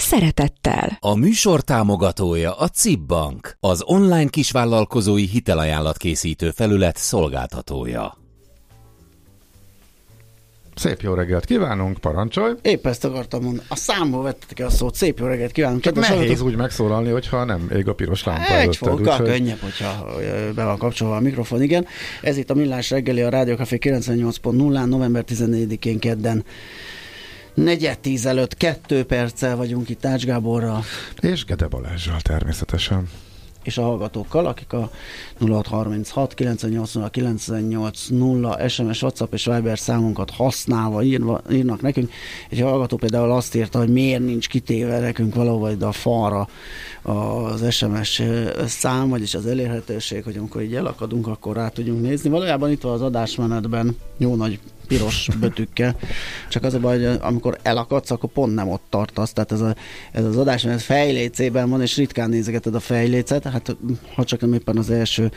szeretettel. A műsor támogatója a CIP Bank, az online kisvállalkozói hitelajánlat készítő felület szolgáltatója. Szép jó reggelt kívánunk, parancsolj! Épp ezt akartam mondani. A számból vettetek el a szót. Szép jó reggelt kívánunk. Csak nehéz hallgatok. úgy megszólalni, hogyha nem ég a piros lámpa Egy fokkal úgy, könnyebb, hogyha be van kapcsolva a mikrofon, igen. Ez itt a Millás reggeli, a Rádió Café 98.0, november 14-én kedden negyed tíz előtt kettő perccel vagyunk itt Ács Gáborral. És Gede Balázsral természetesen és a hallgatókkal, akik a 0636 980 980 SMS, WhatsApp és Viber számunkat használva írva, írnak nekünk. Egy hallgató például azt írta, hogy miért nincs kitéve nekünk valahol a falra az SMS szám, vagyis az elérhetőség, hogy amikor így elakadunk, akkor rá tudjunk nézni. Valójában itt van az adásmenetben jó nagy piros betűkkel. Csak az a baj, hogy amikor elakadsz, akkor pont nem ott tartasz. Tehát ez, a, ez az adás, ez fejlécében van, és ritkán nézegeted a fejlécet. Hát ha csak nem éppen az első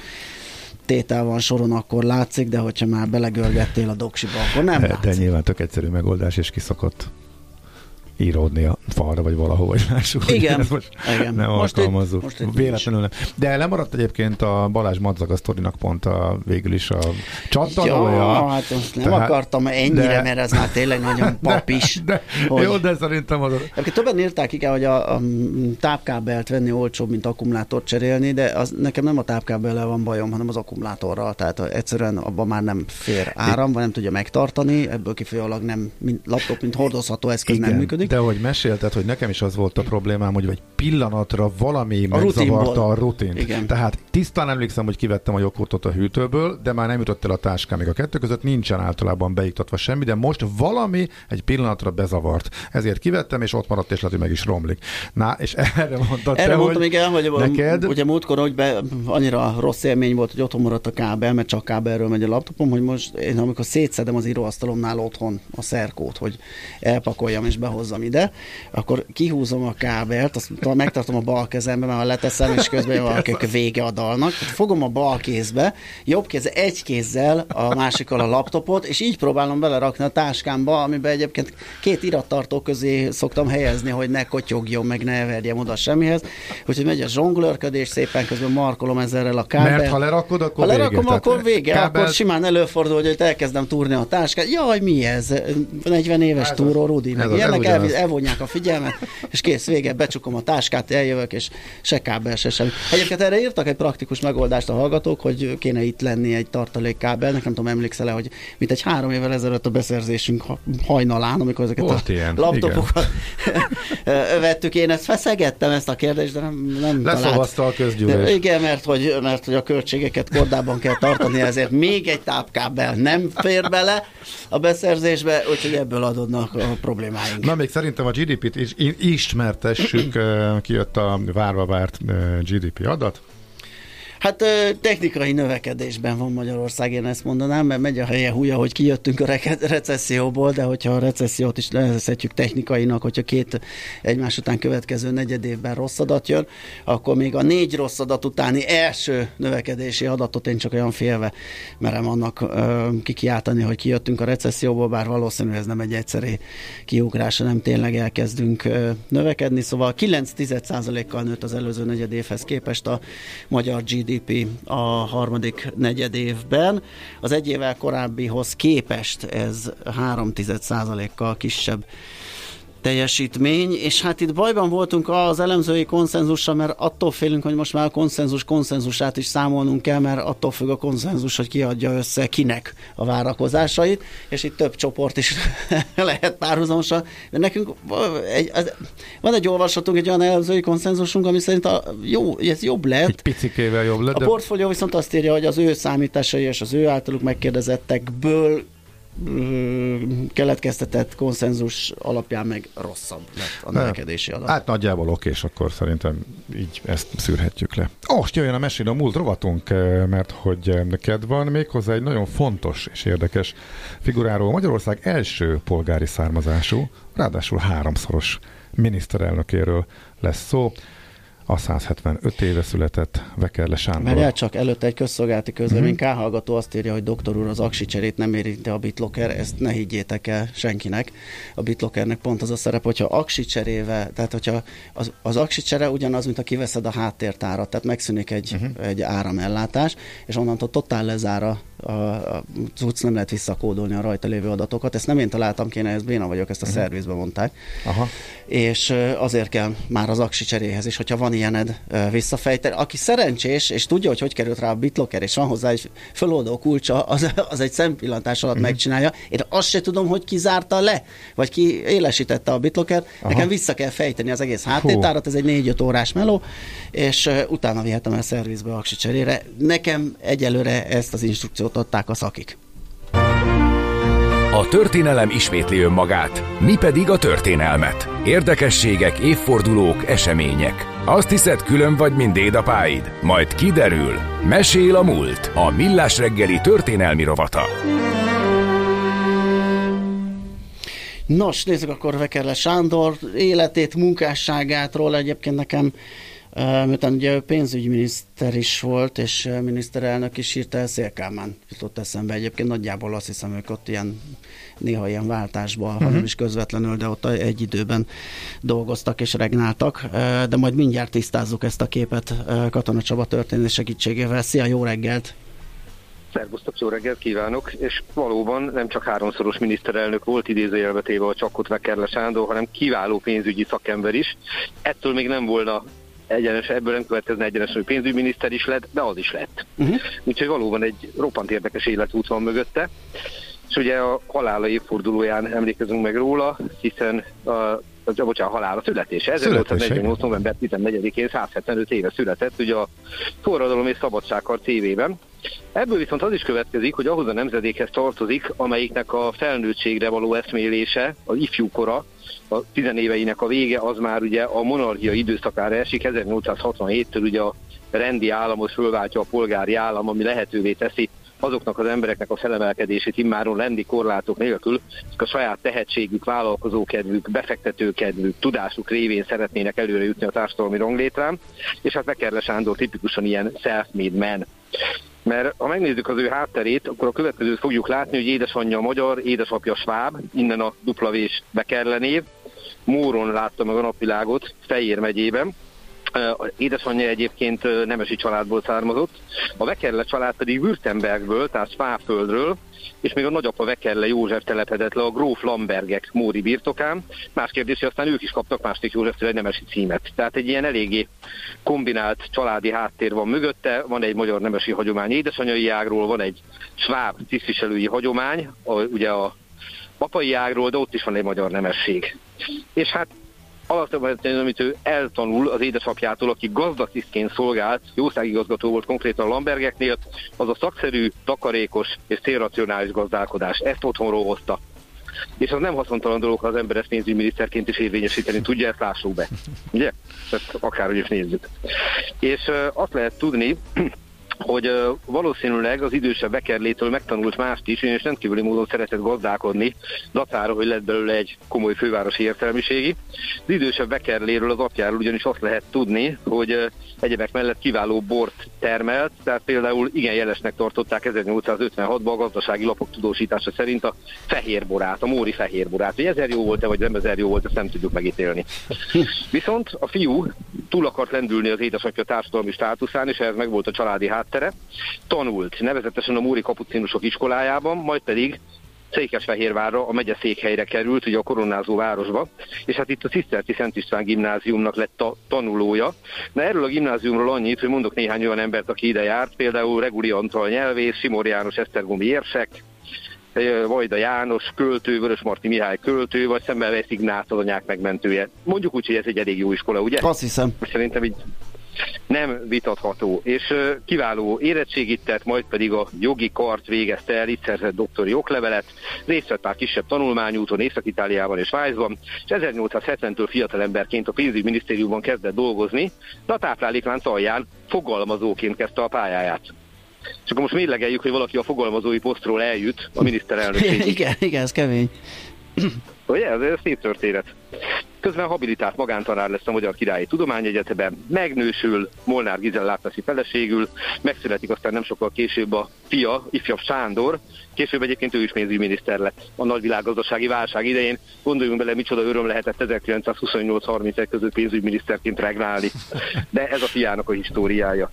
tétel van soron, akkor látszik, de hogyha már belegörgettél a doksiba, akkor nem de, látszik. Nyilván tök egyszerű megoldás, és kiszokott íródni a falra, vagy valahol, vagy lássuk, igen, most igen. nem most alkalmazzuk. Itt, most itt Véletlenül nem. De lemaradt egyébként a Balázs Madzaga sztorinak pont a, végül is a csattanója. Ja, hát most nem tehát, akartam ennyire, de, mert ez már tényleg nagyon papis. De, de, hogy, jó, de szerintem az... Egyébként többen írták igen, hogy a, a tápkábelt venni olcsóbb, mint akkumulátort cserélni, de az, nekem nem a tápkábellel van bajom, hanem az akkumulátorral. Tehát egyszerűen abban már nem fér áram, vagy nem tudja megtartani, ebből kifolyólag nem, mint laptop, mint hordozható eszköz igen. nem működik működik. De hogy mesélted, hogy nekem is az volt a problémám, hogy egy pillanatra valami a megzavarta a rutint. Igen. Tehát tisztán emlékszem, hogy kivettem a joghurtot a hűtőből, de már nem jutott el a táskám. Még a kettő között nincsen általában beiktatva semmi, de most valami egy pillanatra bezavart. Ezért kivettem, és ott maradt, és lehet, hogy meg is romlik. Na, és erre mondtad Erre te, mondtam, hogy igen, hogy neked... ugye múltkor, hogy be, annyira rossz élmény volt, hogy otthon maradt a kábel, mert csak kábelről megy a laptopom, hogy most én amikor szétszedem az íróasztalomnál otthon a szerkót, hogy elpakoljam és behozzam hozzam ide, akkor kihúzom a kábelt, azt megtartom a bal kezembe, mert ha leteszem, és közben van a vége a dalnak. Fogom a bal kézbe, jobb kézzel, egy kézzel, a másikkal a laptopot, és így próbálom belerakni a táskámba, amiben egyébként két irattartó közé szoktam helyezni, hogy ne kotyogjon, meg ne verjem oda semmihez. Úgyhogy megy a zsonglőrködés, szépen közben markolom ezzel a kábelt. Mert ha lerakod, akkor ha lerakom, vége, akkor vége. Kábel... Akkor simán előfordul, hogy elkezdem túrni a táskát. Jaj, mi ez? 40 éves ez túró, Rudi, meg ilyenek el, elvonják a figyelmet, és kész, vége, becsukom a táskát, eljövök, és se kábel, se semmi. Egyébként erre írtak egy praktikus megoldást a hallgatók, hogy kéne itt lenni egy tartalékkábelnek, nem tudom, emlékszel-e, hogy mint egy három évvel ezelőtt a beszerzésünk hajnalán, amikor ezeket Volt a ilyen, laptopokat vettük, én ezt feszegettem ezt a kérdést, de nem, nem Leszavazta a közgyűlés. Igen, mert hogy, mert hogy a költségeket kordában kell tartani, ezért még egy tápkábel nem fér bele a beszerzésbe, úgyhogy ebből adódnak a problémáink. Na, még szerintem a GDP-t is ismertessük, kijött a várva várt GDP adat. Hát technikai növekedésben van Magyarország, én ezt mondanám, mert megy a helye húja, hogy kijöttünk a recesszióból, de hogyha a recessziót is lehetjük technikainak, hogyha két egymás után következő negyed évben rossz adat jön, akkor még a négy rossz adat utáni első növekedési adatot én csak olyan félve merem annak ö, kikiáltani, hogy kijöttünk a recesszióból, bár valószínűleg ez nem egy egyszerű kiugrás, nem tényleg elkezdünk ö, növekedni, szóval 9 kal nőtt az előző negyed évhez képest a magyar GDP GDP a harmadik negyed évben. Az egy évvel korábbihoz képest ez 3 kal kisebb teljesítmény, és hát itt bajban voltunk az elemzői konszenzussal, mert attól félünk, hogy most már a konszenzus konszenzusát is számolnunk kell, mert attól függ a konszenzus, hogy kiadja össze kinek a várakozásait, és itt több csoport is lehet párhuzamosan, de nekünk egy, van egy olvasatunk, egy olyan elemzői konszenzusunk, ami szerint a, jó, ez jobb lett. Egy picikével jobb lett. A portfólió viszont azt írja, hogy az ő számításai és az ő általuk megkérdezettekből keletkeztetett konszenzus alapján meg rosszabb lett a növekedési adat. Hát nagyjából oké, és akkor szerintem így ezt szűrhetjük le. Most jöjjön a mesélő a múlt rovatunk, mert hogy neked van méghozzá egy nagyon fontos és érdekes figuráról. Magyarország első polgári származású, ráadásul háromszoros miniszterelnökéről lesz szó a 175 éve született Vekerle Sándor. Mert csak előtte egy közszolgálati közlemény, mm-hmm. hallgató azt írja, hogy doktor úr az aksi cserét nem érinti a bitlocker, ezt ne higgyétek el senkinek. A bitlockernek pont az a szerep, hogyha aksi cserével, tehát hogyha az, az aksi csere ugyanaz, mint a kiveszed a háttértárat, tehát megszűnik egy, uh-huh. egy áramellátás, és onnantól totál lezára a, a cucc nem lehet visszakódolni a rajta lévő adatokat. Ezt nem én találtam kéne, ez béna vagyok, ezt a uh-huh. szervizbe mondták. Aha. És azért kell már az aksi cseréhez is, hogyha van ilyened visszafejteni. Aki szerencsés, és tudja, hogy hogy került rá a BitLocker, és van hozzá egy föloldó kulcsa, az, az egy szempillantás alatt uh-huh. megcsinálja. Én azt se tudom, hogy ki zárta le, vagy ki élesítette a BitLocker. Nekem vissza kell fejteni az egész háttértárat, ez egy 4-5 órás meló, és utána vihetem el szervizbe a aksi cserére. Nekem egyelőre ezt az instrukciót adták a szakik. A történelem ismétli önmagát, mi pedig a történelmet. Érdekességek, évfordulók, események. Azt hiszed, külön vagy, mint dédapáid? Majd kiderül. Mesél a múlt. A Millás reggeli történelmi rovata. Nos, nézzük akkor Vekerle Sándor életét, munkásságátról. Egyébként nekem miután ugye pénzügyminiszter is volt, és miniszterelnök is írta el, Szélkámán jutott eszembe. Egyébként nagyjából azt hiszem, ők ott ilyen néha ilyen váltásban, uh-huh. hanem is közvetlenül, de ott egy időben dolgoztak és regnáltak. De majd mindjárt tisztázzuk ezt a képet Katona Csaba történés segítségével. Szia, jó reggelt! Szervusztok, jó reggelt kívánok! És valóban nem csak háromszoros miniszterelnök volt idézőjelbe téve a Csakot Vekerle Sándor, hanem kiváló pénzügyi szakember is. Ettől még nem volna egyenes, ebből nem következne egyenes, hogy pénzügyminiszter is lett, de az is lett. Uh-huh. Úgyhogy valóban egy roppant érdekes életút van mögötte. És ugye a halála évfordulóján emlékezünk meg róla, hiszen a, a, bocsánat, halála születése. 1848. november 14-én 175 éve született, ugye a forradalom és szabadságkar tévében. Ebből viszont az is következik, hogy ahhoz a nemzedékhez tartozik, amelyiknek a felnőttségre való eszmélése, az ifjúkora, a tizenéveinek a vége az már ugye a monarchia időszakára esik, 1867-től ugye a rendi államot fölváltja a polgári állam, ami lehetővé teszi azoknak az embereknek a felemelkedését immáron rendi korlátok nélkül, akik a saját tehetségük, vállalkozókedvük, befektetőkedvük, tudásuk révén szeretnének előre jutni a társadalmi ranglétrán, és hát Mekerle Sándor tipikusan ilyen self-made man. Mert ha megnézzük az ő hátterét, akkor a következőt fogjuk látni, hogy édesanyja magyar, édesapja sváb, innen a dupla vés Bekerle név, Móron látta meg a napvilágot, Fejér megyében. Édesanyja egyébként nemesi családból származott, a Vekerle család pedig Württembergből, tehát Spáföldről, és még a nagyapa Vekerle József telepedett le a Gróf Lambergek Móri birtokán. Más kérdés, hogy aztán ők is kaptak másik Józseftől egy nemesi címet. Tehát egy ilyen eléggé kombinált családi háttér van mögötte, van egy magyar nemesi hagyomány édesanyai ágról, van egy sváb tisztviselői hagyomány, a, ugye a apai ágról, de ott is van egy magyar nemesség. És hát alapvetően, amit ő eltanul az édesapjától, aki gazdatisztként szolgált, jószágigazgató volt konkrétan a Lambergeknél, az a szakszerű, takarékos és célracionális gazdálkodás. Ezt otthonról hozta. És az nem haszontalan dolog, ha az ember ezt pénzügyminiszterként is érvényesíteni tudja, ezt lássuk be. Ugye? Ezt akárhogy is nézzük. És azt lehet tudni, hogy valószínűleg az idősebb bekerlétől megtanult mást is, és rendkívüli módon szeretett gazdálkodni, dacára, hogy lett belőle egy komoly fővárosi értelmiségi. Az idősebb bekerléről, az apjáról ugyanis azt lehet tudni, hogy egyebek mellett kiváló bort termelt, tehát például igen jelesnek tartották 1856-ban a gazdasági lapok tudósítása szerint a fehérborát, a móri fehérborát. Hogy ezer jó volt-e, vagy nem ezer jó volt, ezt nem tudjuk megítélni. Viszont a fiú túl akart lendülni az édesapja társadalmi státuszán, és ez meg volt a családi háttere. Tanult, nevezetesen a Móri Kapucinusok iskolájában, majd pedig Székesfehérvárra, a megye székhelyre került, ugye a koronázó városba, és hát itt a Ciszterci Szent István gimnáziumnak lett a tanulója. Na erről a gimnáziumról annyit, hogy mondok néhány olyan embert, aki ide járt, például Reguli Antal nyelvész, Simor János Esztergomi érsek, Vajda János költő, Vörös Marti Mihály költő, vagy Szemmelweis Ignác az anyák megmentője. Mondjuk úgy, hogy ez egy elég jó iskola, ugye? Azt hiszem. Szerintem így nem vitatható, és kiváló érettségit tett, majd pedig a jogi kart végezte el, itt szerzett doktori oklevelet, részt vett már kisebb tanulmányúton Észak-Itáliában és Svájcban, és 1870-től fiatalemberként a pénzügyminisztériumban kezdett dolgozni, de a tápláléklánc alján fogalmazóként kezdte a pályáját. És akkor most mérlegeljük, hogy valaki a fogalmazói posztról eljut a miniszterelnökségig. igen, igen, ez kemény. Ugye, ez, ez szép történet. Közben habilitált magántanár lesz a Magyar Királyi Tudományegyetemben, megnősül Molnár Gizel látveszi feleségül, megszületik aztán nem sokkal később a fia, ifjabb Sándor, később egyébként ő is pénzügyminiszter lett a nagyvilággazdasági válság idején. Gondoljunk bele, micsoda öröm lehetett 1928-31 között pénzügyminiszterként regnálni. De ez a fiának a históriája.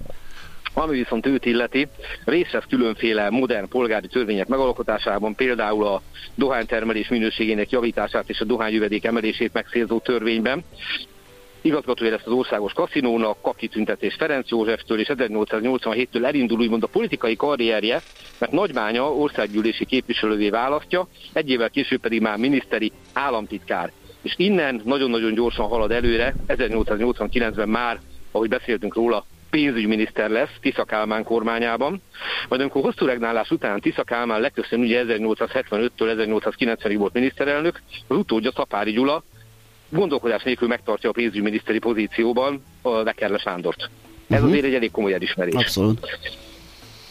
Ami viszont őt illeti, részt vesz különféle modern polgári törvények megalkotásában, például a dohánytermelés minőségének javítását és a dohányjövedék emelését megszélzó törvényben. Igazgatója lesz az országos kaszinónak, kapkitüntetés Ferenc Józseftől, és 1887-től elindul úgymond a politikai karrierje, mert Nagymánya országgyűlési képviselővé választja, egy évvel később pedig már miniszteri államtitkár. És innen nagyon-nagyon gyorsan halad előre, 1889-ben már, ahogy beszéltünk róla, pénzügyminiszter lesz Tisza Kálmán kormányában, majd amikor hosszú regnálás után Tisza Kálmán legközelebb ugye 1875-től 1890-ig volt miniszterelnök, az utódja Szapári Gyula gondolkodás nélkül megtartja a pénzügyminiszteri pozícióban a Vekerle Sándort. Ez uh-huh. azért egy elég komoly elismerés. Abszolút.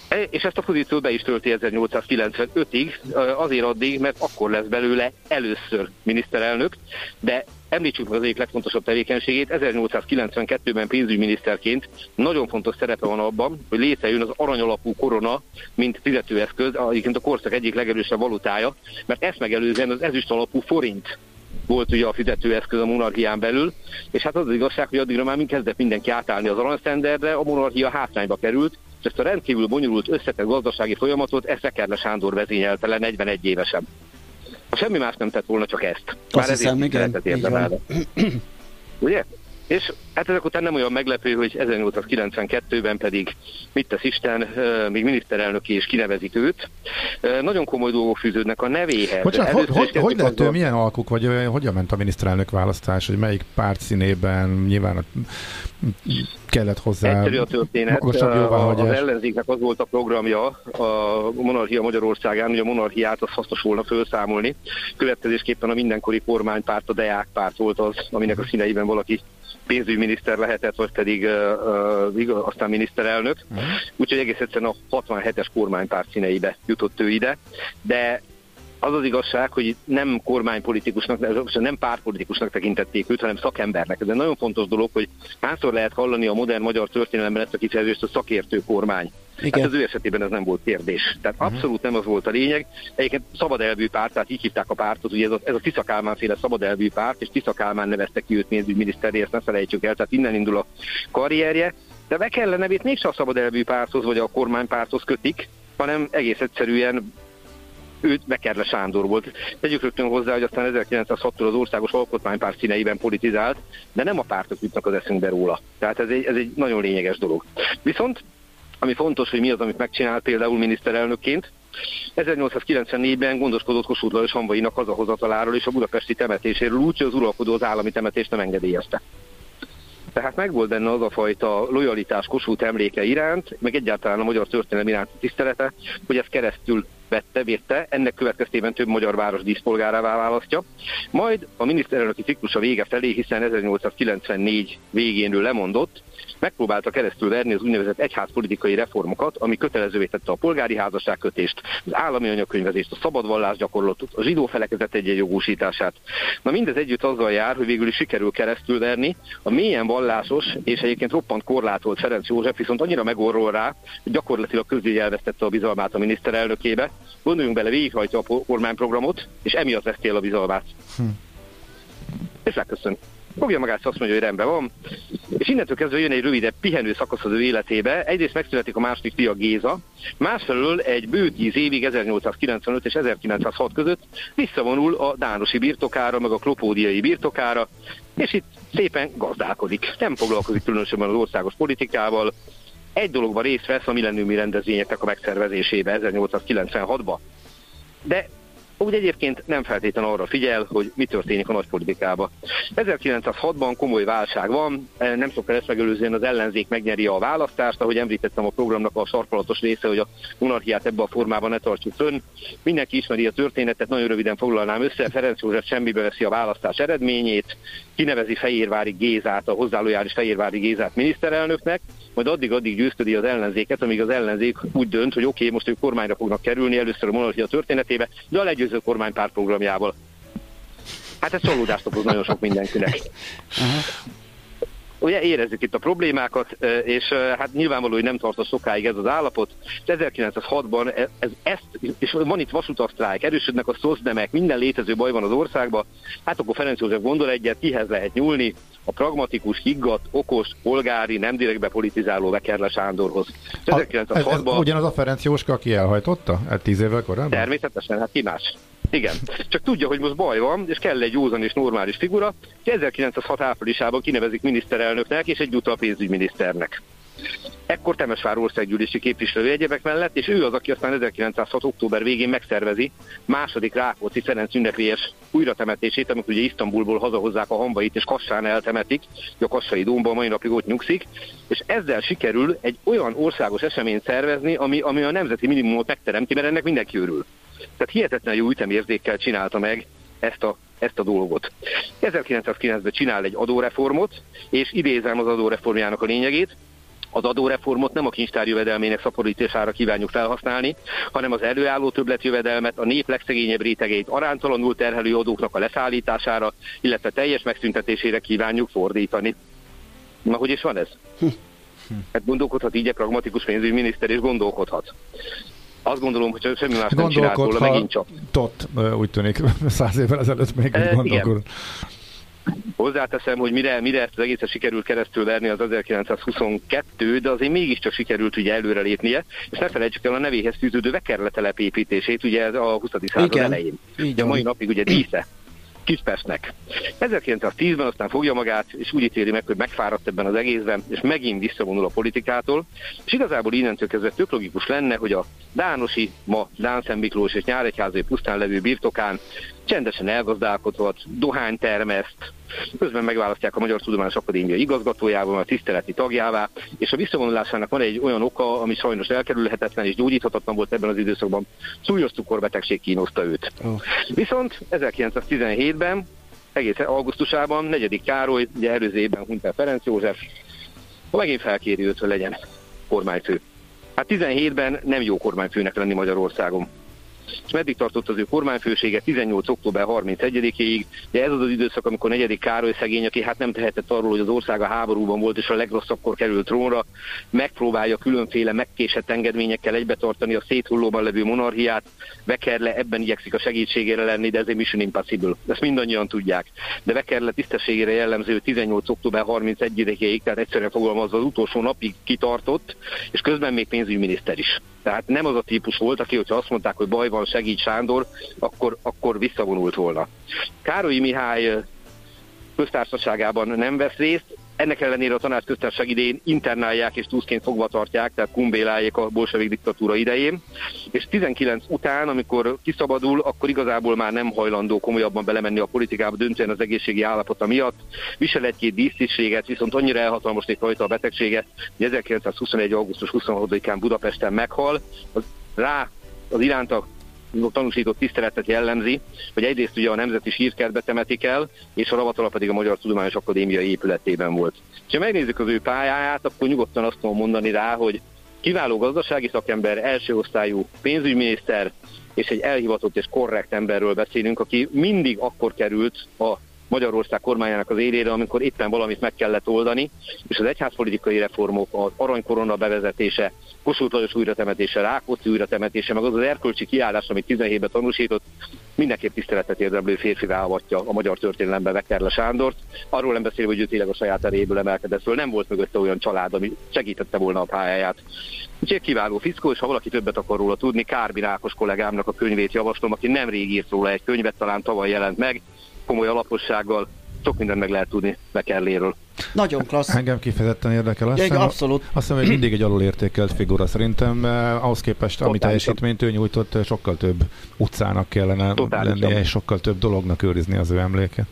E, és ezt a pozíciót be is tölti 1895-ig, azért addig, mert akkor lesz belőle először miniszterelnök, de Említsük meg az egyik legfontosabb tevékenységét. 1892-ben pénzügyminiszterként nagyon fontos szerepe van abban, hogy létrejön az aranyalapú korona, mint fizetőeszköz, egyébként a korszak egyik legerősebb valutája, mert ezt megelőzően az ezüst alapú forint volt ugye a fizetőeszköz a monarchián belül, és hát az, az igazság, hogy addigra már kezdett mindenki átállni az aranysztenderre, a monarchia hátrányba került, és ezt a rendkívül bonyolult összetett gazdasági folyamatot Eszekerle Sándor vezényelte le 41 évesen. Semmi más nem tett volna, csak ezt. Már Azt hiszem, igen. Ugye? És hát ezek után nem olyan meglepő, hogy 1892-ben pedig mit tesz Isten, még miniszterelnöki is kinevezik őt. Nagyon komoly dolgok fűződnek a nevéhez. Bocsánat, hogy, hogy, hogy lett ő, milyen alkuk, vagy hogyan ment a miniszterelnök választás, hogy melyik párt színében nyilván kellett hozzá Egyszerű a történet. Az ellenzéknek az volt a programja a monarchia Magyarországán, hogy a monarchiát az hasznos volna felszámolni. Következésképpen a mindenkori kormánypárt, a Deák párt volt az, aminek a színeiben valaki pénzügyminiszter lehetett, vagy pedig uh, uh, aztán miniszterelnök. Uh-huh. Úgyhogy egész egyszerűen a 67-es kormánypárt színeibe jutott ő ide, de az az igazság, hogy nem kormánypolitikusnak, nem pártpolitikusnak tekintették őt, hanem szakembernek. Ez egy nagyon fontos dolog, hogy hányszor lehet hallani a modern magyar történelemben ezt a kifejezést, a szakértő kormány. Igen. Hát az ő esetében ez nem volt kérdés. Tehát uh-huh. abszolút nem az volt a lényeg. Egyébként szabad elvű párt, tehát így hívták a pártot, ugye ez a, ez a Tisza Kálmán féle szabad elvű párt, és Tisza Kálmán nevezte ki őt pénzügyminiszteré, ezt ne felejtsük el, tehát innen indul a karrierje. De be kellene nevét mégsem a szabad elvű párthoz, vagy a kormánypárthoz kötik, hanem egész egyszerűen ő Bekerle Sándor volt. Tegyük rögtön hozzá, hogy aztán 1906-tól az Országos Alkotmánypárt színeiben politizált, de nem a pártok jutnak az eszünkbe róla. Tehát ez egy, ez egy nagyon lényeges dolog. Viszont ami fontos, hogy mi az, amit megcsinál például miniszterelnökként, 1894-ben gondoskodott Kossuth Lajos Hanvainak hazahozataláról és a budapesti temetéséről úgy, hogy az uralkodó az állami temetést nem engedélyezte. Tehát megvolt benne az a fajta lojalitás Kossuth emléke iránt, meg egyáltalán a magyar történelem iránti tisztelete, hogy ez keresztül vette, vette, ennek következtében több magyar város díszpolgárává választja. Majd a miniszterelnöki ciklusa vége felé, hiszen 1894 végénről lemondott, megpróbálta keresztül verni az úgynevezett egyházpolitikai reformokat, ami kötelezővé tette a polgári házasságkötést, az állami anyakönyvezést, a szabad gyakorlatot, a zsidó felekezet egyenjogúsítását. Na mindez együtt azzal jár, hogy végül is sikerül keresztül verni a mélyen vallásos és egyébként roppant korlátolt Ferenc József viszont annyira megorról rá, hogy gyakorlatilag közé elvesztette a bizalmát a miniszterelnökébe. Gondoljunk bele, végighajtja a kormányprogramot, és emiatt veszti el a bizalmát. Hm. És legköszönöm fogja magát, azt mondja, hogy rendben van, és innentől kezdve jön egy rövidebb pihenő szakasz az ő életébe. Egyrészt megszületik a második fia Géza, másfelől egy bő tíz évig, 1895 és 1906 között visszavonul a Dánosi birtokára, meg a Klopódiai birtokára, és itt szépen gazdálkodik. Nem foglalkozik különösebben az országos politikával, egy dologban részt vesz a milleniumi rendezvényeknek a megszervezésébe 1896-ban. De úgy egyébként nem feltétlenül arra figyel, hogy mi történik a nagypolitikában. 1906-ban komoly válság van, e, nem sokkal ezt megelőzően az ellenzék megnyeri a választást, ahogy említettem a programnak a sarkalatos része, hogy a monarchiát ebben a formában ne tartsuk fönn. Mindenki ismeri a történetet, nagyon röviden foglalnám össze. Ferenc József semmibe veszi a választás eredményét, kinevezi Fehérvári Gézát, a hozzálójáris Fehérvári Gézát miniszterelnöknek, majd addig-addig győztedi az ellenzéket, amíg az ellenzék úgy dönt, hogy oké, okay, most ők kormányra fognak kerülni, először a monarchia történetébe, de a legyőző kormánypárt programjával. Hát ez csalódást okoz nagyon sok mindenkinek. Ugye érezzük itt a problémákat, és hát nyilvánvaló, hogy nem tartott sokáig ez az állapot. 1906-ban ez, ez, ezt, és van itt vasutasztrájk, erősödnek a szozdemek, minden létező baj van az országban, hát akkor Ferenc József gondol egyet, kihez lehet nyúlni, a pragmatikus, higgadt, okos, polgári, nem direktbe politizáló Vekerle Sándorhoz. 1906-ban... Ugyanaz a Ferenc Jóska, aki elhajtotta? Hát tíz évvel korábban? Természetesen, hát ki más. Igen. Csak tudja, hogy most baj van, és kell egy józan és normális figura. 1906 áprilisában kinevezik miniszterelnöknek és egyúttal pénzügyminiszternek. Ekkor Temesvár országgyűlési képviselő egyebek mellett, és ő az, aki aztán 1906. október végén megszervezi második Rákóczi Ferenc ünnepélyes újratemetését, amikor ugye Isztambulból hazahozzák a hambait, és Kassán eltemetik, a Kassai Dómban mai napig ott nyugszik, és ezzel sikerül egy olyan országos eseményt szervezni, ami, ami a nemzeti minimumot megteremti, mert ennek mindenki örül. Tehát hihetetlen jó ütemérzékkel csinálta meg ezt a, ezt a dolgot. 1909-ben csinál egy adóreformot, és idézem az adóreformjának a lényegét, az adóreformot nem a kincstár jövedelmének szaporítására kívánjuk felhasználni, hanem az előálló többletjövedelmet a nép legszegényebb rétegeit aránytalanul terhelő adóknak a leszállítására, illetve teljes megszüntetésére kívánjuk fordítani. Na, hogy is van ez? Hm. Hát gondolkodhat így egy pragmatikus pénzügyminiszter, és gondolkodhat. Azt gondolom, hogy semmi más nem csinált volna, megint csak. Tot, úgy tűnik, száz évvel ezelőtt még e, gondolkodott. Hozzáteszem, hogy mire, mire ezt az egészet sikerült keresztül verni az 1922, de azért mégiscsak sikerült ugye előrelépnie, és ne felejtsük el a nevéhez fűződő Vekerletelep építését, ugye a 20. század Igen. elején. Igen. A mai napig ugye dísze Kispestnek. 1910-ben aztán fogja magát, és úgy ítéli meg, hogy megfáradt ebben az egészben, és megint visszavonul a politikától, és igazából innentől kezdve tök logikus lenne, hogy a Dánosi, ma Dánszem Miklós és Nyáregyházai pusztán levő birtokán csendesen elgazdálkodhat, dohány termeszt, közben megválasztják a Magyar Tudományos Akadémia igazgatójával, a tiszteleti tagjává, és a visszavonulásának van egy olyan oka, ami sajnos elkerülhetetlen és gyógyíthatatlan volt ebben az időszakban. Súlyos cukorbetegség kínoszta őt. Oh. Viszont 1917-ben egész augusztusában, negyedik Károly, ugye előző évben hunyt el Ferenc József, megint felkéri őt, hogy legyen kormányfő. Hát 17-ben nem jó kormányfőnek lenni Magyarországon és meddig tartott az ő kormányfősége 18. október 31-ig. Ugye ez az az időszak, amikor negyedik Károly szegény, aki hát nem tehetett arról, hogy az ország a háborúban volt, és a legrosszabbkor került trónra, megpróbálja különféle megkésett engedményekkel egybetartani a széthullóban levő monarchiát, Vekerle ebben igyekszik a segítségére lenni, de ez egy mission impossible. Ezt mindannyian tudják. De Vekerle tisztességére jellemző 18. október 31-ig, tehát egyszerűen fogalmazva az utolsó napig kitartott, és közben még pénzügyminiszter is. Tehát nem az a típus volt, aki, hogyha azt mondták, hogy baj van, segít Sándor, akkor, akkor visszavonult volna. Károly Mihály köztársaságában nem vesz részt, ennek ellenére a tanács köztársaság idején internálják és túszként fogva tartják, tehát kumbéláljék a bolsevik diktatúra idején, és 19 után, amikor kiszabadul, akkor igazából már nem hajlandó komolyabban belemenni a politikába, döntően az egészségi állapota miatt. Visel egy-két dísztisztséget, viszont annyira elhatalmasít rajta a betegsége, hogy 1921. augusztus 26-án Budapesten meghal, az rá az iránta tanúsított tiszteletet jellemzi, hogy egyrészt ugye a Nemzeti Sírkertbe temetik el, és a ravatala pedig a Magyar Tudományos Akadémia épületében volt. És ha megnézzük az ő pályáját, akkor nyugodtan azt tudom mondani rá, hogy kiváló gazdasági szakember, első osztályú pénzügyminiszter, és egy elhivatott és korrekt emberről beszélünk, aki mindig akkor került a Magyarország kormányának az élére, amikor éppen valamit meg kellett oldani, és az egyházpolitikai reformok, az aranykorona bevezetése, Kossuth Lajos újratemetése, Rákóczi újratemetése, meg az az erkölcsi kiállás, amit 17-ben tanúsított, mindenképp tiszteletet érdemlő férfi avatja a magyar történelembe Vekerle Sándort. Arról nem beszélve, hogy ő tényleg a saját erejéből emelkedett föl, nem volt mögötte olyan család, ami segítette volna a pályáját. Úgyhogy kiváló fiszkó, és ha valaki többet akar róla tudni, Kárbi Rákos kollégámnak a könyvét javaslom, aki nemrég írt róla egy könyvet, talán tavaly jelent meg, komoly alapossággal sok mindent meg lehet tudni Bekerléről. Nagyon klassz. Engem kifejezetten érdekel. Azt hiszem, abszolút. Azt hiszem, hogy mindig egy alulértékelt figura. Szerintem eh, ahhoz képest, ami Totálisan. teljesítményt ő nyújtott, eh, sokkal több utcának kellene Totálisan. lennie, és sokkal több dolognak őrizni az ő emléke.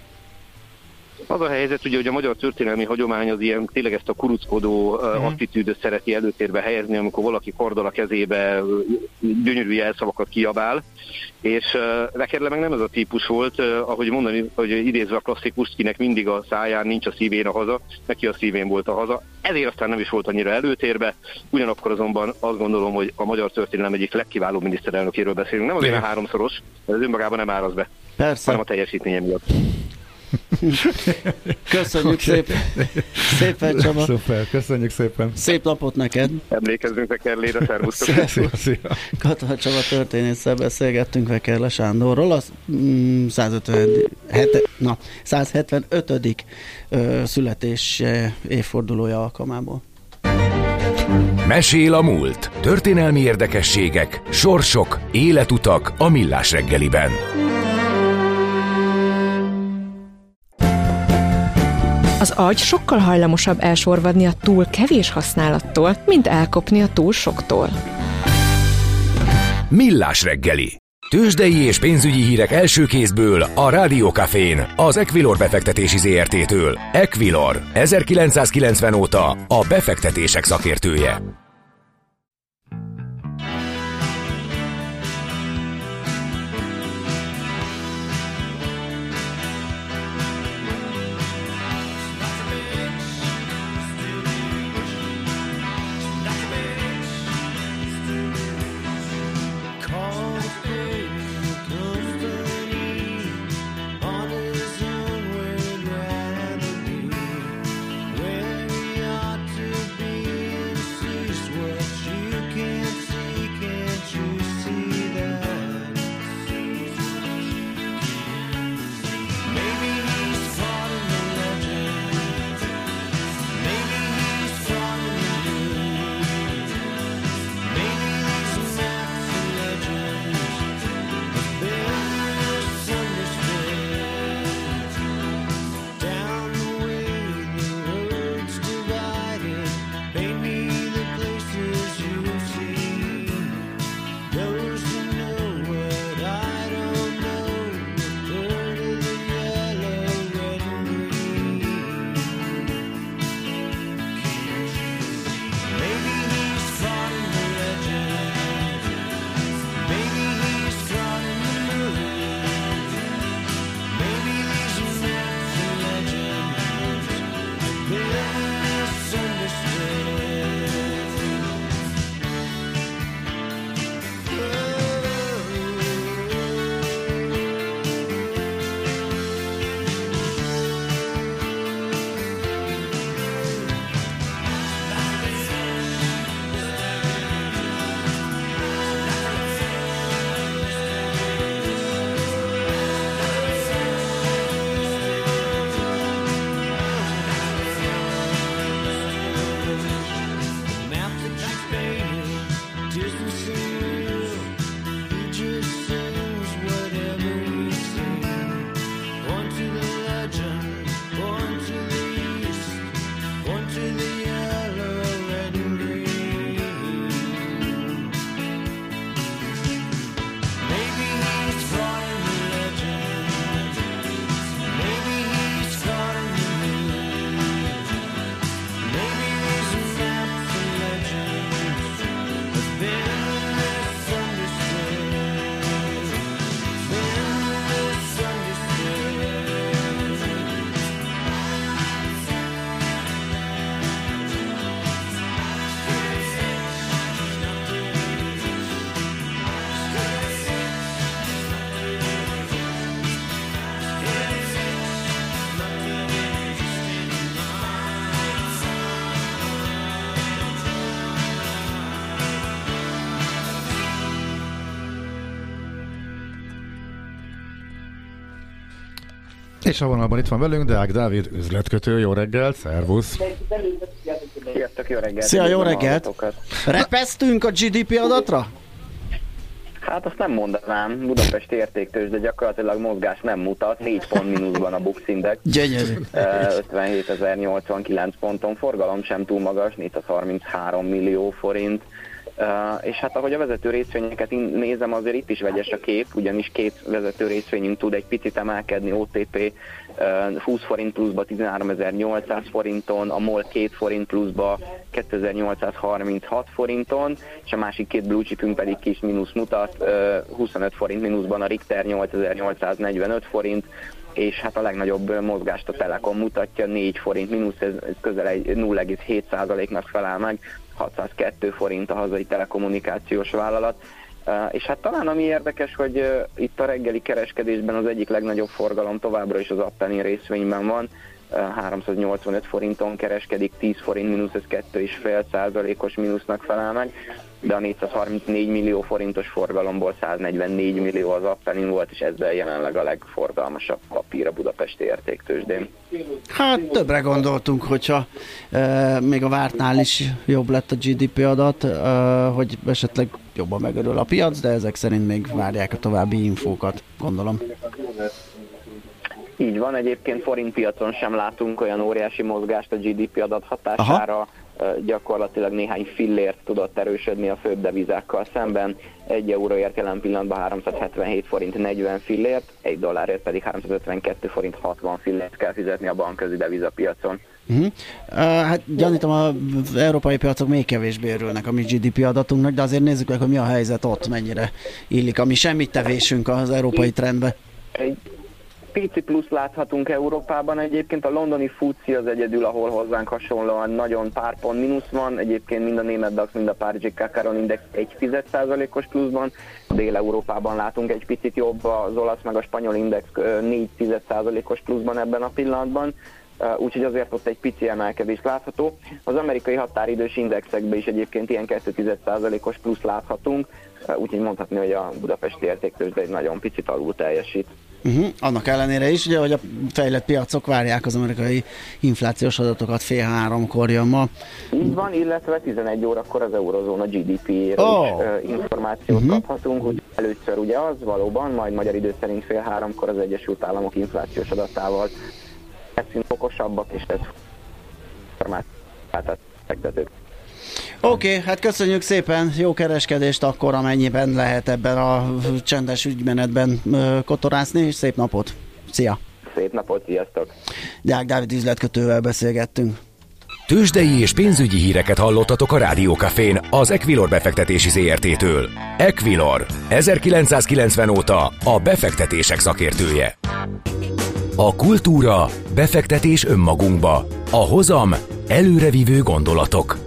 Az a helyzet, ugye, hogy a magyar történelmi hagyomány az ilyen tényleg ezt a kuruckodó uh, attitűdöt szereti előtérbe helyezni, amikor valaki kardal a kezébe gyönyörű jelszavakat kiabál, és Vekerle meg nem ez a típus volt, ahogy mondani, hogy idézve a klasszikust, kinek mindig a száján nincs a szívén a haza, neki a szívén volt a haza, ezért aztán nem is volt annyira előtérbe, ugyanakkor azonban azt gondolom, hogy a magyar történelem egyik legkiválóbb miniszterelnökéről beszélünk, nem azért a háromszoros, ez önmagában nem áraz be, Persze. hanem a teljesítménye miatt. Köszönjük szépen. Szépen Csaba. Szuper, köszönjük szépen. Szép napot neked. Emlékezzünk Vekerlére, szervusztok! Szia, szia. Katona Csaba történésszel beszélgettünk Vekerle Sándorról, az mm, 157, hete, na, 175. Ö, születés évfordulója alkalmából. Mesél a múlt. Történelmi érdekességek, sorsok, életutak a millás reggeliben. Az agy sokkal hajlamosabb elsorvadni a túl kevés használattól, mint elkopni a túl soktól. Millás reggeli. Tőzsdei és pénzügyi hírek első kézből a Rádiókafén, az Equilor befektetési ZRT-től. Equilor, 1990 óta a befektetések szakértője. És a vonalban itt van velünk Deák Dávid, üzletkötő. Jó reggelt, szervusz! Sziasztok, jó reggelt! Szia, jó reggelt! Repesztünk a GDP adatra? Hát azt nem mondanám, Budapest értéktős, de gyakorlatilag mozgás nem mutat, 4 pont mínuszban a Bux Index. Gyönyörű. 57.089 ponton, forgalom sem túl magas, 433 millió forint. És hát ahogy a vezető részvényeket nézem, azért itt is vegyes a kép, ugyanis két vezető részvényünk tud egy picit emelkedni, OTP 20 forint pluszba 13.800 forinton, a MOL 2 forint pluszba 2836 forinton, és a másik két blue chipünk pedig kis mínusz mutat, 25 forint mínuszban a Richter 8845 forint, és hát a legnagyobb mozgást a Telekom mutatja, 4 forint mínusz, ez közel egy 0,7%-nak felel meg, 602 forint a hazai telekommunikációs vállalat. És hát talán ami érdekes, hogy itt a reggeli kereskedésben az egyik legnagyobb forgalom továbbra is az Appenin részvényben van, 385 forinton kereskedik, 10 forint mínusz, ez 2,5 százalékos mínusznak felel meg, de a 434 millió forintos forgalomból 144 millió az Appenin volt, és ezzel jelenleg a legforgalmasabb papír a budapesti értéktősdén. Hát többre gondoltunk, hogyha e, még a vártnál is jobb lett a GDP adat, e, hogy esetleg jobban megörül a piac, de ezek szerint még várják a további infókat, gondolom. Így van, egyébként forintpiacon sem látunk olyan óriási mozgást a GDP adat hatására. Aha gyakorlatilag néhány fillért tudott erősödni a főbb devizákkal szemben. Egy euróért jelen pillanatban 377 forint 40 fillért, egy dollárért pedig 352 forint 60 fillért kell fizetni a bankközi devizapiacon. Uh-huh. Uh, hát gyanítom, az európai piacok még kevésbé örülnek a mi GDP adatunknak, de azért nézzük meg, hogy mi a helyzet ott, mennyire illik, ami semmit tevésünk az európai trendbe. Egy pici plusz láthatunk Európában. Egyébként, a londoni FUCI az egyedül, ahol hozzánk hasonlóan nagyon pár pont mínusz van, egyébként mind a német DAX, mind a Párizsi Kakaron Index 1,1%-os pluszban, Dél-Európában látunk egy picit jobb, az olasz meg a spanyol index 4,1%-os pluszban ebben a pillanatban, úgyhogy azért ott egy pici emelkedés látható. Az amerikai határidős indexekben is egyébként ilyen 2,1%-os plusz láthatunk, úgyhogy mondhatni, hogy a budapesti értéktősde egy nagyon picit alul teljesít. Uh-huh. Annak ellenére is, ugye, hogy a fejlett piacok várják az amerikai inflációs adatokat fél háromkor jön ma. Így van, illetve 11 órakor az eurozóna GDP-éről oh. is információt uh-huh. kaphatunk, hogy először ugye az valóban, majd magyar idő szerint fél háromkor az Egyesült Államok inflációs adatával leszünk okosabbak, és ez információt Oké, okay, hát köszönjük szépen, jó kereskedést akkor, amennyiben lehet ebben a csendes ügymenetben kotorászni, és szép napot. Szia! Szép napot, sziasztok! Deák Dávid üzletkötővel beszélgettünk. Tőzsdei és pénzügyi híreket hallottatok a Rádiókafén az Equilor befektetési ZRT-től. Equilor, 1990 óta a befektetések szakértője. A kultúra, befektetés önmagunkba, a hozam, előrevívő gondolatok.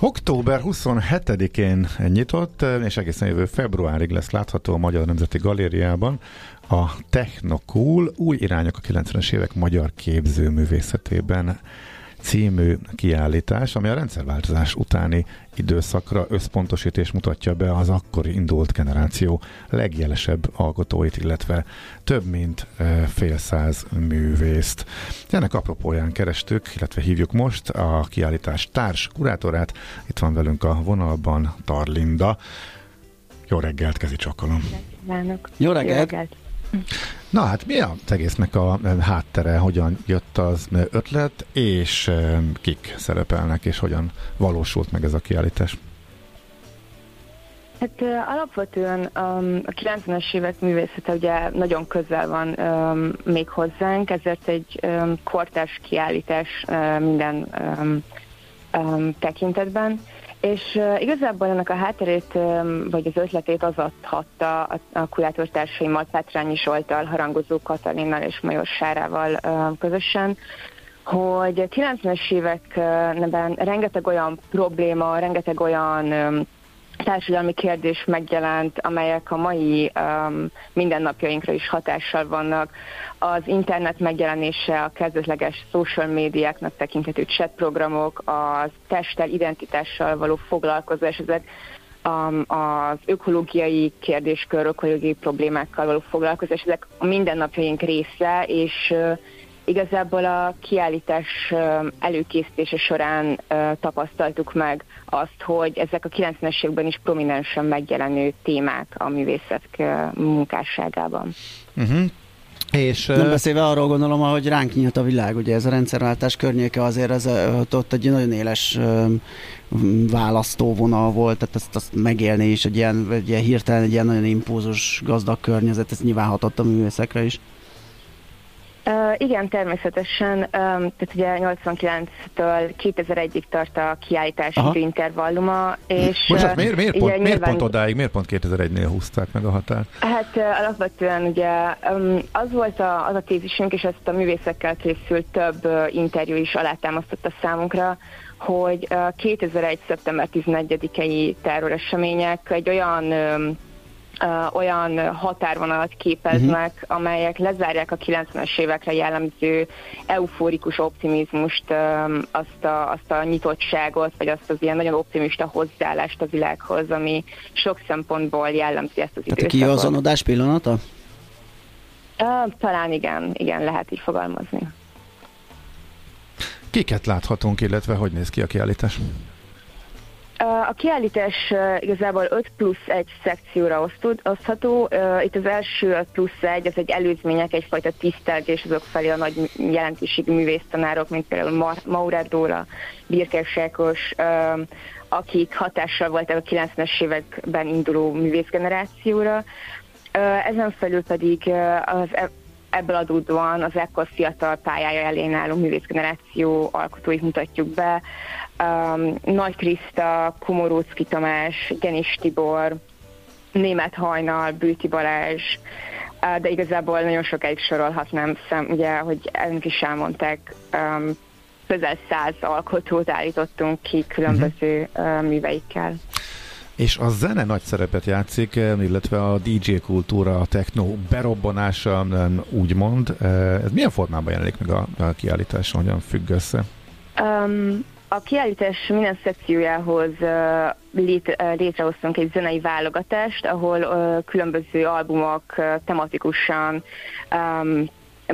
Október 27-én nyitott, és egészen jövő februárig lesz látható a Magyar Nemzeti Galériában a Technocool új irányok a 90-es évek magyar képzőművészetében című kiállítás, ami a rendszerváltozás utáni időszakra összpontosít és mutatja be az akkor indult generáció legjelesebb alkotóit, illetve több mint fél száz művészt. Ennek apropóján kerestük, illetve hívjuk most a kiállítás társ kurátorát. Itt van velünk a vonalban Tarlinda. Jó reggelt, kezi csakalom. Jó reggelt. Jó reggelt. Na hát mi az egésznek a háttere, hogyan jött az ötlet, és kik szerepelnek, és hogyan valósult meg ez a kiállítás? Hát alapvetően um, a 90-es évek művészete ugye nagyon közel van um, még hozzánk, ezért egy um, kortárs kiállítás uh, minden um, um, tekintetben. És igazából ennek a hátterét, vagy az ötletét az adhatta a, a kurátortársaimmal, Petrányi Zsoltal, Harangozó Katalinnal és Major Sárával közösen, hogy 90-es években rengeteg olyan probléma, rengeteg olyan társadalmi kérdés megjelent, amelyek a mai um, mindennapjainkra is hatással vannak. Az internet megjelenése, a kezdetleges social médiáknak tekinthető chat programok, az testtel, identitással való foglalkozás, ezek um, az ökológiai kérdéskör, ökológiai problémákkal való foglalkozás, ezek a mindennapjaink része, és uh, igazából a kiállítás előkészítése során tapasztaltuk meg azt, hogy ezek a 90-es években is prominensen megjelenő témák a művészet munkásságában. Uh-huh. És, Nem beszélve arról gondolom, hogy ránk nyílt a világ, ugye ez a rendszerváltás környéke azért ez, ott egy nagyon éles választóvonal volt, tehát ezt azt megélni is, egy ilyen, egy ilyen hirtelen egy ilyen nagyon impulzus gazdag környezet, ez nyilván hatott a művészekre is. Uh, igen, természetesen. Um, tehát ugye 89-től 2001-ig tart a kiállítási Aha. intervalluma, és... Bocsánat, miért, miért, pont, nyilván... miért pont odáig, miért pont 2001-nél húzták meg a határt? Hát uh, alapvetően ugye um, az volt a, az a tézisünk, és ezt a művészekkel készült több uh, interjú is alátámasztotta számunkra, hogy uh, 2001. szeptember 11-i terroresemények egy olyan um, olyan határvonalat képeznek, uh-huh. amelyek lezárják a 90-es évekre jellemző euforikus optimizmust, azt a, azt a nyitottságot, vagy azt az ilyen nagyon optimista hozzáállást a világhoz, ami sok szempontból jellemzi ezt az időszakot. Tehát a kiazonodás pillanata? Talán igen, igen, lehet így fogalmazni. Kiket láthatunk, illetve hogy néz ki a kiállítás? A kiállítás igazából 5 plusz 1 szekcióra osztható. Itt az első 5 plusz 1, ez egy előzmények, egyfajta tisztelgés azok felé a nagy jelentőségű művésztanárok, mint például Maurer Dóra, Birkes akik hatással voltak a 90-es években induló művészgenerációra. Ezen felül pedig az e- ebből adódóan az ekkor fiatal pályája elén álló művészgeneráció alkotóit mutatjuk be, um, Nagy Kriszta, Komorócki Tamás, Genis Tibor, Német Hajnal, Bőti Balázs, uh, de igazából nagyon sokáig sorolhatnám, szem, ugye, hogy önök is elmondták, um, közel száz alkotót állítottunk ki különböző uh, műveikkel. És a zene nagy szerepet játszik, illetve a DJ kultúra, a techno berobbanása, úgymond. Ez milyen formában jelenik meg a, a kiállításon, hogyan függ össze? Um, a kiállítás minden szekciójához lét, létrehoztunk egy zenei válogatást, ahol különböző albumok tematikusan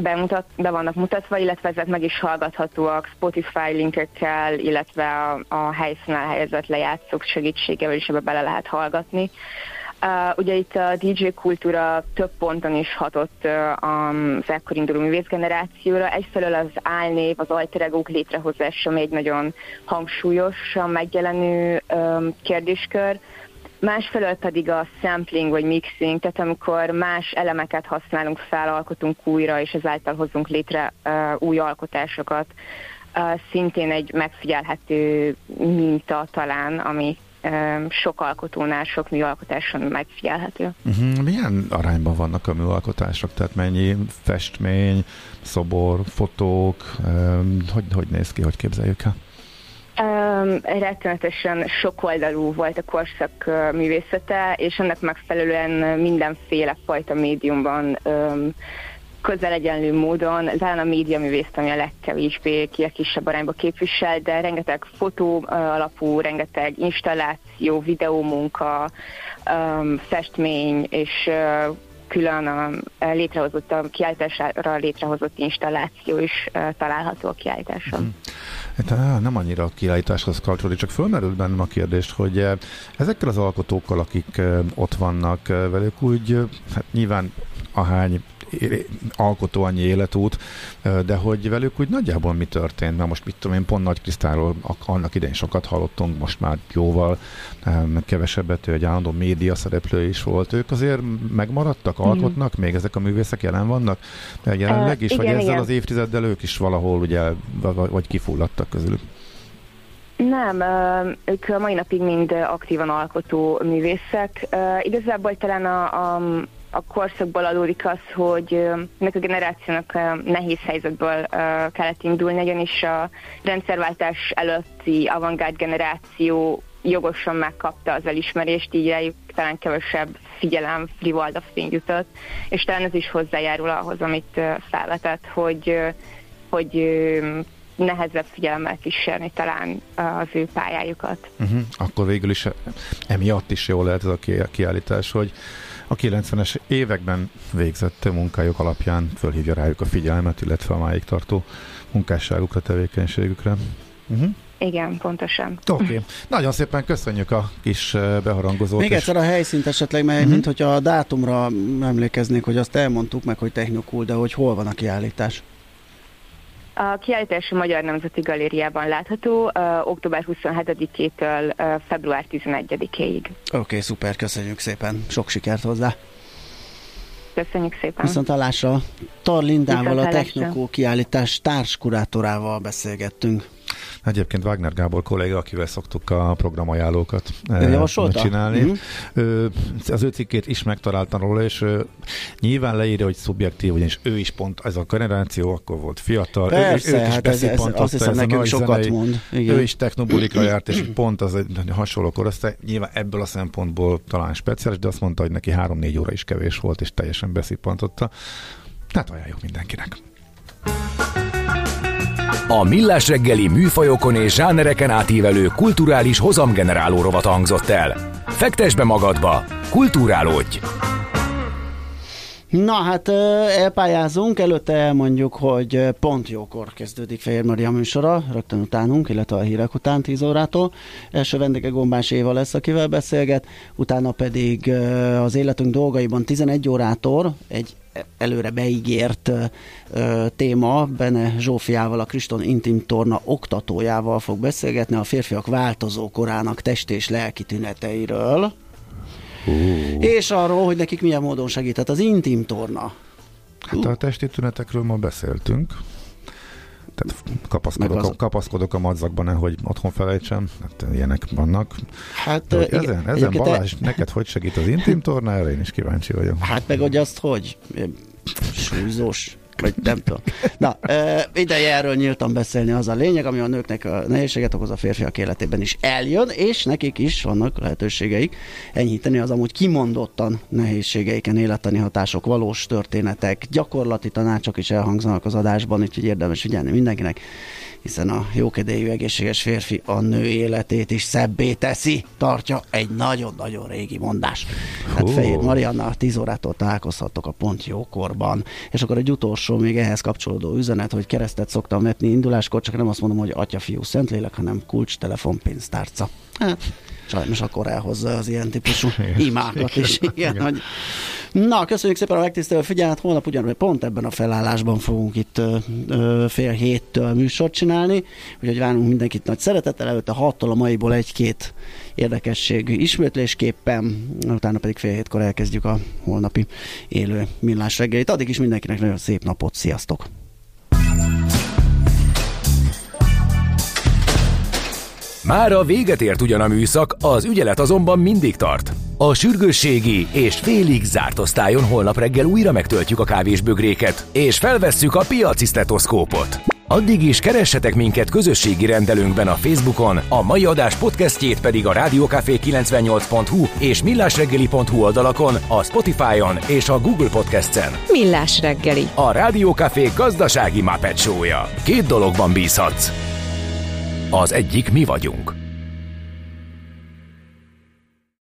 bemutat, be vannak mutatva, illetve ezek meg is hallgathatóak Spotify linkekkel, illetve a, a helyszínen helyezett lejátszók segítségével is ebbe bele lehet hallgatni. Uh, ugye itt a DJ kultúra több ponton is hatott uh, az ekkor induló művészgenerációra. Egyfelől az álnév, az alteregók létrehozása még nagyon hangsúlyosan megjelenő um, kérdéskör. Másfelől pedig a sampling vagy mixing, tehát amikor más elemeket használunk fel, alkotunk újra, és ezáltal hozunk létre uh, új alkotásokat. Uh, szintén egy megfigyelhető minta talán, ami sok alkotónál, sok műalkotáson megfigyelhető. Uh-huh. Milyen arányban vannak a műalkotások? Tehát mennyi festmény, szobor, fotók, hogy, hogy néz ki, hogy képzeljük el? Um, rettenetesen sokoldalú volt a korszak uh, művészete, és ennek megfelelően mindenféle fajta médiumban um, közel egyenlő módon, talán a média művészt, ami a legkevésbé ki a kisebb arányba képvisel, de rengeteg fotó alapú, rengeteg installáció, videómunka, um, festmény és uh, külön a létrehozott, a kiállításra létrehozott installáció is uh, található a kiállításon. Mm. Hát, nem annyira a kiállításhoz kapcsolódik, csak fölmerült bennem a kérdést, hogy ezekkel az alkotókkal, akik ott vannak velük, úgy hát nyilván ahány alkotó annyi életút, de hogy velük úgy nagyjából mi történt, mert most mit tudom én, pont Nagy Krisztáról annak idején sokat hallottunk, most már jóval kevesebbet, ő egy állandó média szereplő is volt. Ők azért megmaradtak, alkotnak, még ezek a művészek jelen vannak jelenleg is, uh, igen, vagy ezzel igen. az évtizeddel ők is valahol ugye, vagy kifulladtak közülük? Nem, ők a mai napig mind aktívan alkotó művészek. Igazából talán a, a, a korszakból adódik az, hogy ennek a generációnak nehéz helyzetből kellett indulni, ugyanis a rendszerváltás előtti avantgárd generáció jogosan megkapta az elismerést, így rájuk talán kevesebb figyelem, frivalda fény jutott, és talán ez is hozzájárul ahhoz, amit felvetett, hogy, hogy nehezebb figyelemmel kísérni talán az ő pályájukat. Uh-huh. Akkor végül is emiatt is jó lehet ez a kiállítás, hogy a 90-es években végzett munkájuk alapján fölhívja rájuk a figyelmet, illetve a máig tartó munkásságukra, tevékenységükre. Uh-huh. Igen, pontosan. Oké. Okay. Nagyon szépen köszönjük a kis eh, beharangozót. Még egyszer a helyszínt esetleg, mert uh-huh. mint hogyha a dátumra emlékeznék, hogy azt elmondtuk meg, hogy technokul, de hogy hol van a kiállítás? A kiállítás a Magyar Nemzeti Galériában látható uh, október 27-től uh, február 11-ig. Oké, okay, szuper, köszönjük szépen, sok sikert hozzá! Köszönjük szépen! Viszont hallásra Tarlindával, a Technokó kiállítás társkurátorával beszélgettünk. Egyébként Wagner Gábor kolléga, akivel szoktuk a programajánlókat eh, csinálni. Mm-hmm. Az ő cikkét is megtaláltam róla, és nyilván leírja, hogy szubjektív, ugyanis ő is pont ez a generáció, akkor volt fiatal. Persze, ő, ő hát ez, ez, azt hiszem nekünk sokat zenei, mond. Igen. Ő is technobulikra járt, és pont az egy hasonló korosztály. Nyilván ebből a szempontból talán speciális, de azt mondta, hogy neki három-négy óra is kevés volt, és teljesen beszippantotta. Tehát ajánljuk mindenkinek. A Millás reggeli műfajokon és zsánereken átívelő kulturális hozamgeneráló rovat hangzott el. Fektes be magadba, kulturálódj! Na hát elpályázunk, előtte elmondjuk, hogy pont jókor kezdődik Fehér Maria műsora, rögtön utánunk, illetve a hírek után 10 órától. Első vendége Gombás Éva lesz, akivel beszélget, utána pedig az életünk dolgaiban 11 órától egy előre beígért ö, téma, Bene Zsófiával, a Kriston Intim Torna oktatójával fog beszélgetni a férfiak változó korának test és lelki tüneteiről. Uh. És arról, hogy nekik milyen módon segített az Intim Torna. Hát a testi tünetekről ma beszéltünk. Tehát kapaszkodok, az... a, kapaszkodok a madzakban, nehogy otthon felejtsem. Hát ilyenek vannak. Hát, ezen, igen, ezen Balázs, te... neked hogy segít az intim tornára? Én is kíváncsi vagyok. Hát meg, hogy azt hogy? Súlyzós vagy nem tudom. Na, ideje erről nyíltan beszélni az a lényeg, ami a nőknek a nehézséget okoz a férfiak életében is eljön, és nekik is vannak lehetőségeik enyhíteni az amúgy kimondottan nehézségeiken élettani hatások, valós történetek, gyakorlati tanácsok is elhangzanak az adásban, úgyhogy érdemes figyelni mindenkinek hiszen a jókedélyű egészséges férfi a nő életét is szebbé teszi, tartja egy nagyon-nagyon régi mondás. Hát Fehér Marianna 10 órától találkozhattok a Pont Jókorban. És akkor egy utolsó, még ehhez kapcsolódó üzenet, hogy keresztet szoktam vetni induláskor, csak nem azt mondom, hogy atya, fiú, szentlélek, hanem kulcs, telefon, pénztárca. Hát, sajnos akkor elhozza az ilyen típusú imákat is. Igen, igen. Hogy... Na, köszönjük szépen a megtisztelő figyelmet. Holnap ugyanúgy pont ebben a felállásban fogunk itt ö, ö, fél héttől műsort csinálni, úgyhogy várunk mindenkit nagy szeretettel. Előtte hattól a maiból egy-két érdekesség ismétlésképpen, utána pedig fél hétkor elkezdjük a holnapi élő millás reggelit. Addig is mindenkinek nagyon szép napot, sziasztok! Már a véget ért ugyan a műszak, az ügyelet azonban mindig tart. A sürgősségi és félig zárt osztályon holnap reggel újra megtöltjük a kávésbögréket, és felvesszük a piaci stetoszkópot. Addig is keressetek minket közösségi rendelőnkben a Facebookon, a mai adás podcastjét pedig a rádiókafé 98hu és millásreggeli.hu oldalakon, a Spotify-on és a Google Podcast-en. Millás reggeli. A Rádiókafé gazdasági Muppet Két dologban bízhatsz. Az egyik mi vagyunk.